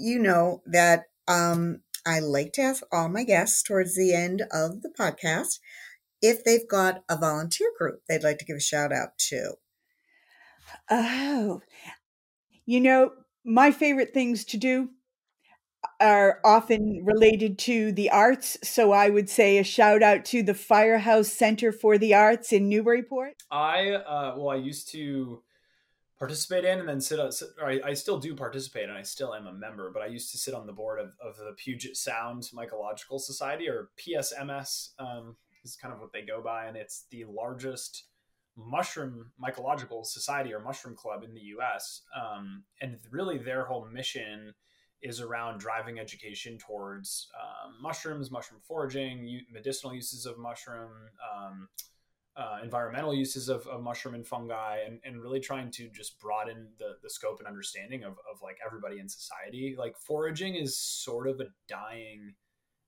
You know that um, I like to ask all my guests towards the end of the podcast if they've got a volunteer group they'd like to give a shout out to. Oh, you know, my favorite things to do are often related to the arts. So I would say a shout out to the Firehouse Center for the Arts in Newburyport. I, uh, well, I used to participate in and then sit on, I, I, still do participate and I still am a member, but I used to sit on the board of, of the Puget Sound Mycological Society or PSMS um, is kind of what they go by. And it's the largest mushroom mycological society or mushroom club in the US. Um, and really their whole mission is around driving education towards um, mushrooms, mushroom foraging, medicinal uses of mushroom, um, uh, environmental uses of, of, mushroom and fungi, and, and really trying to just broaden the, the scope and understanding of, of like everybody in society. Like foraging is sort of a dying,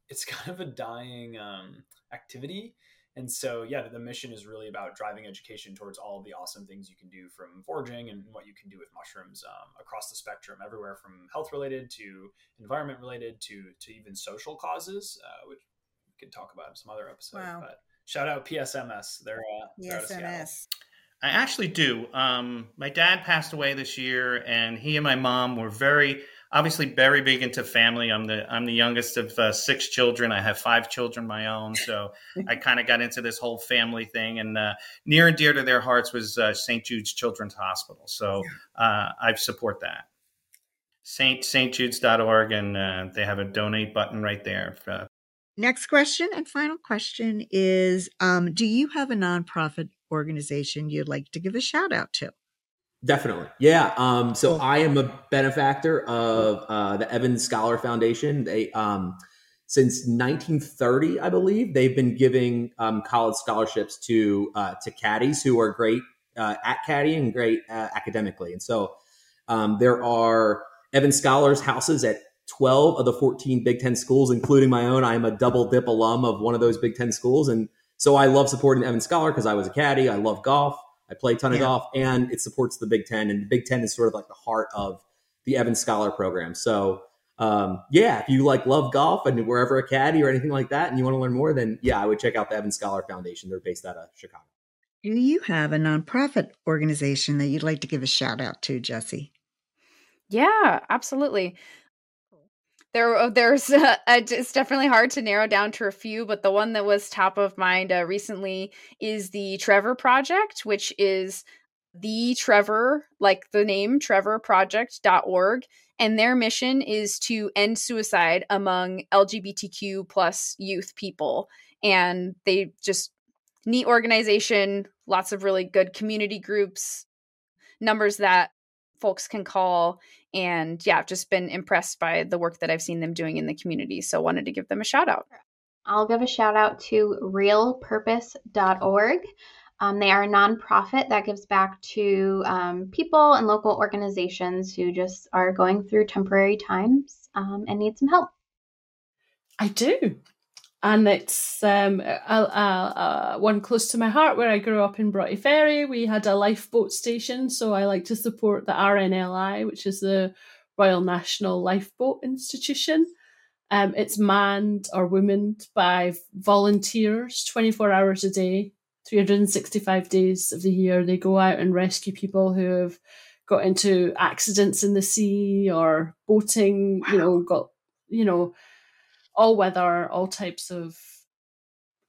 it's kind of a dying um, activity and so yeah the mission is really about driving education towards all of the awesome things you can do from foraging and what you can do with mushrooms um, across the spectrum everywhere from health related to environment related to to even social causes uh, which we could talk about in some other episode wow. but shout out psms they're, uh, they're I actually do. Um, my dad passed away this year, and he and my mom were very obviously very big into family. I'm the I'm the youngest of uh, six children. I have five children my own, so I kind of got into this whole family thing. And uh, near and dear to their hearts was uh, St. Jude's Children's Hospital. So uh, I support that. Saint St. stjudes.org, and uh, they have a donate button right there. Next question and final question is: um, Do you have a nonprofit organization you'd like to give a shout out to? Definitely. Yeah. Um, so I am a benefactor of uh, the Evans Scholar Foundation. They, um, since 1930, I believe, they've been giving um, college scholarships to uh, to caddies who are great uh, at caddying and great uh, academically. And so um, there are Evans Scholars houses at 12 of the 14 Big Ten schools, including my own. I am a double dip alum of one of those Big Ten schools. And so I love supporting Evans Scholar because I was a caddy. I love golf. I play a ton of yeah. golf, and it supports the Big Ten. And the Big Ten is sort of like the heart of the Evans Scholar program. So, um, yeah, if you like love golf and wherever a caddy or anything like that, and you want to learn more, then yeah, I would check out the Evans Scholar Foundation. They're based out of Chicago. Do you have a nonprofit organization that you'd like to give a shout out to, Jesse? Yeah, absolutely there uh, there's uh, it's definitely hard to narrow down to a few but the one that was top of mind uh, recently is the trevor project which is the trevor like the name trevorproject.org and their mission is to end suicide among lgbtq plus youth people and they just neat organization lots of really good community groups numbers that folks can call and yeah, I've just been impressed by the work that I've seen them doing in the community. So wanted to give them a shout out. I'll give a shout out to realpurpose.org. Um, they are a nonprofit that gives back to um, people and local organizations who just are going through temporary times um, and need some help. I do. And it's um, a, a, a, one close to my heart where I grew up in Broughty Ferry. We had a lifeboat station, so I like to support the RNLI, which is the Royal National Lifeboat Institution. Um, it's manned or womaned by volunteers 24 hours a day, 365 days of the year. They go out and rescue people who have got into accidents in the sea or boating, wow. you know, got, you know, all weather, all types of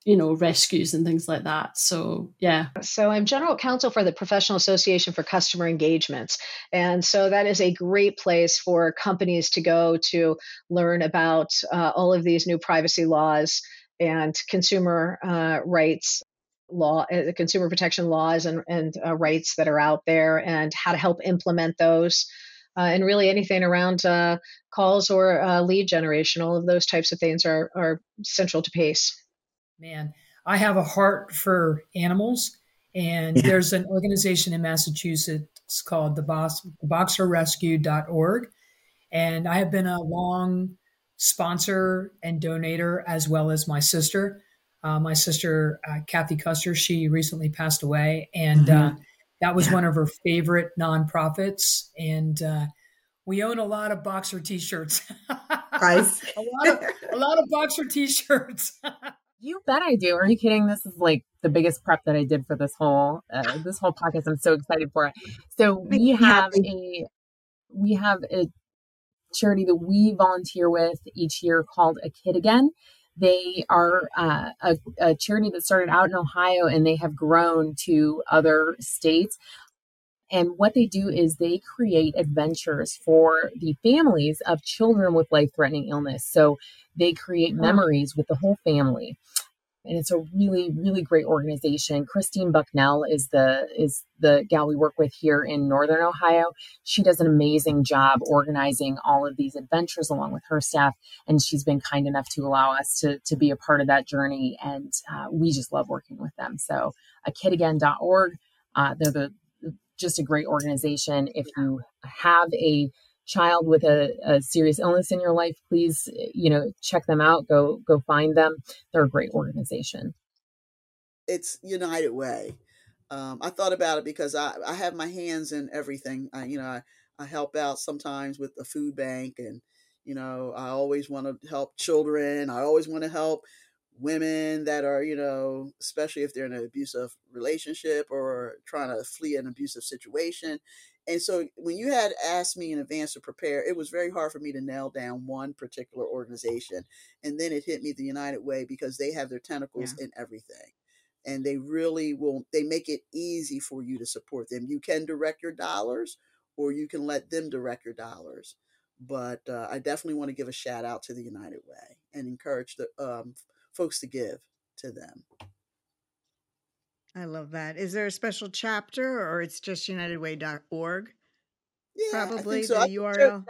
you know rescues and things like that. So yeah. So i'm general counsel for the professional association for customer engagements. And so that is a great place for companies to go to learn about uh, all of these new privacy laws and consumer uh, rights law, uh, consumer protection laws and, and uh, rights that are out there, and how to help implement those. Uh, and really anything around uh, calls or uh, lead generation, all of those types of things are, are central to PACE. Man, I have a heart for animals, and yeah. there's an organization in Massachusetts called the Box, boxerrescue.org. And I have been a long sponsor and donator as well as my sister. Uh, my sister, uh, Kathy Custer, she recently passed away, and mm-hmm. uh, that was yeah. one of her favorite nonprofits. And uh, we own a lot of boxer T-shirts. Nice. a lot of a lot of boxer T-shirts. you bet I do. Are you kidding? This is like the biggest prep that I did for this whole uh, this whole podcast. I'm so excited for it. So we have a we have a charity that we volunteer with each year called A Kid Again. They are uh, a, a charity that started out in Ohio and they have grown to other states. And what they do is they create adventures for the families of children with life threatening illness. So they create memories with the whole family and it's a really really great organization. Christine bucknell is the is the gal we work with here in northern ohio. She does an amazing job organizing all of these adventures along with her staff and she's been kind enough to allow us to to be a part of that journey and uh, we just love working with them. So a kidagain.org uh, they're the just a great organization. If you have a child with a, a, serious illness in your life, please, you know, check them out. Go go find them. They're a great organization. It's United Way. Um, I thought about it because I, I have my hands in everything. I, you know, I, I help out sometimes with the food bank and, you know, I always want to help children. I always want to help women that are, you know, especially if they're in an abusive relationship or trying to flee an abusive situation. And so when you had asked me in advance to prepare, it was very hard for me to nail down one particular organization. And then it hit me the United Way because they have their tentacles yeah. in everything. And they really will, they make it easy for you to support them. You can direct your dollars or you can let them direct your dollars. But uh, I definitely want to give a shout out to the United Way and encourage the um, folks to give to them. I love that. Is there a special chapter or it's just unitedway.org? Yeah, probably so. the URL.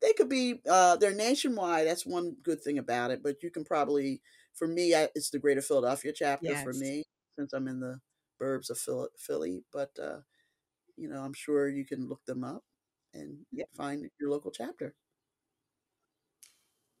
They could be uh, they're nationwide. That's one good thing about it. But you can probably, for me, I, it's the Greater Philadelphia chapter yes. for me since I'm in the burbs of Philly. But uh, you know, I'm sure you can look them up and find your local chapter.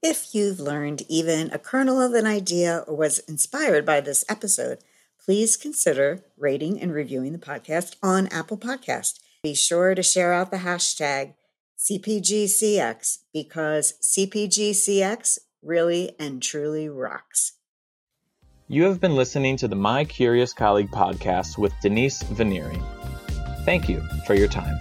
If you've learned even a kernel of an idea or was inspired by this episode please consider rating and reviewing the podcast on Apple Podcast. Be sure to share out the hashtag CPGCX because CPGCX really and truly rocks. You have been listening to the My Curious Colleague podcast with Denise Venneri. Thank you for your time.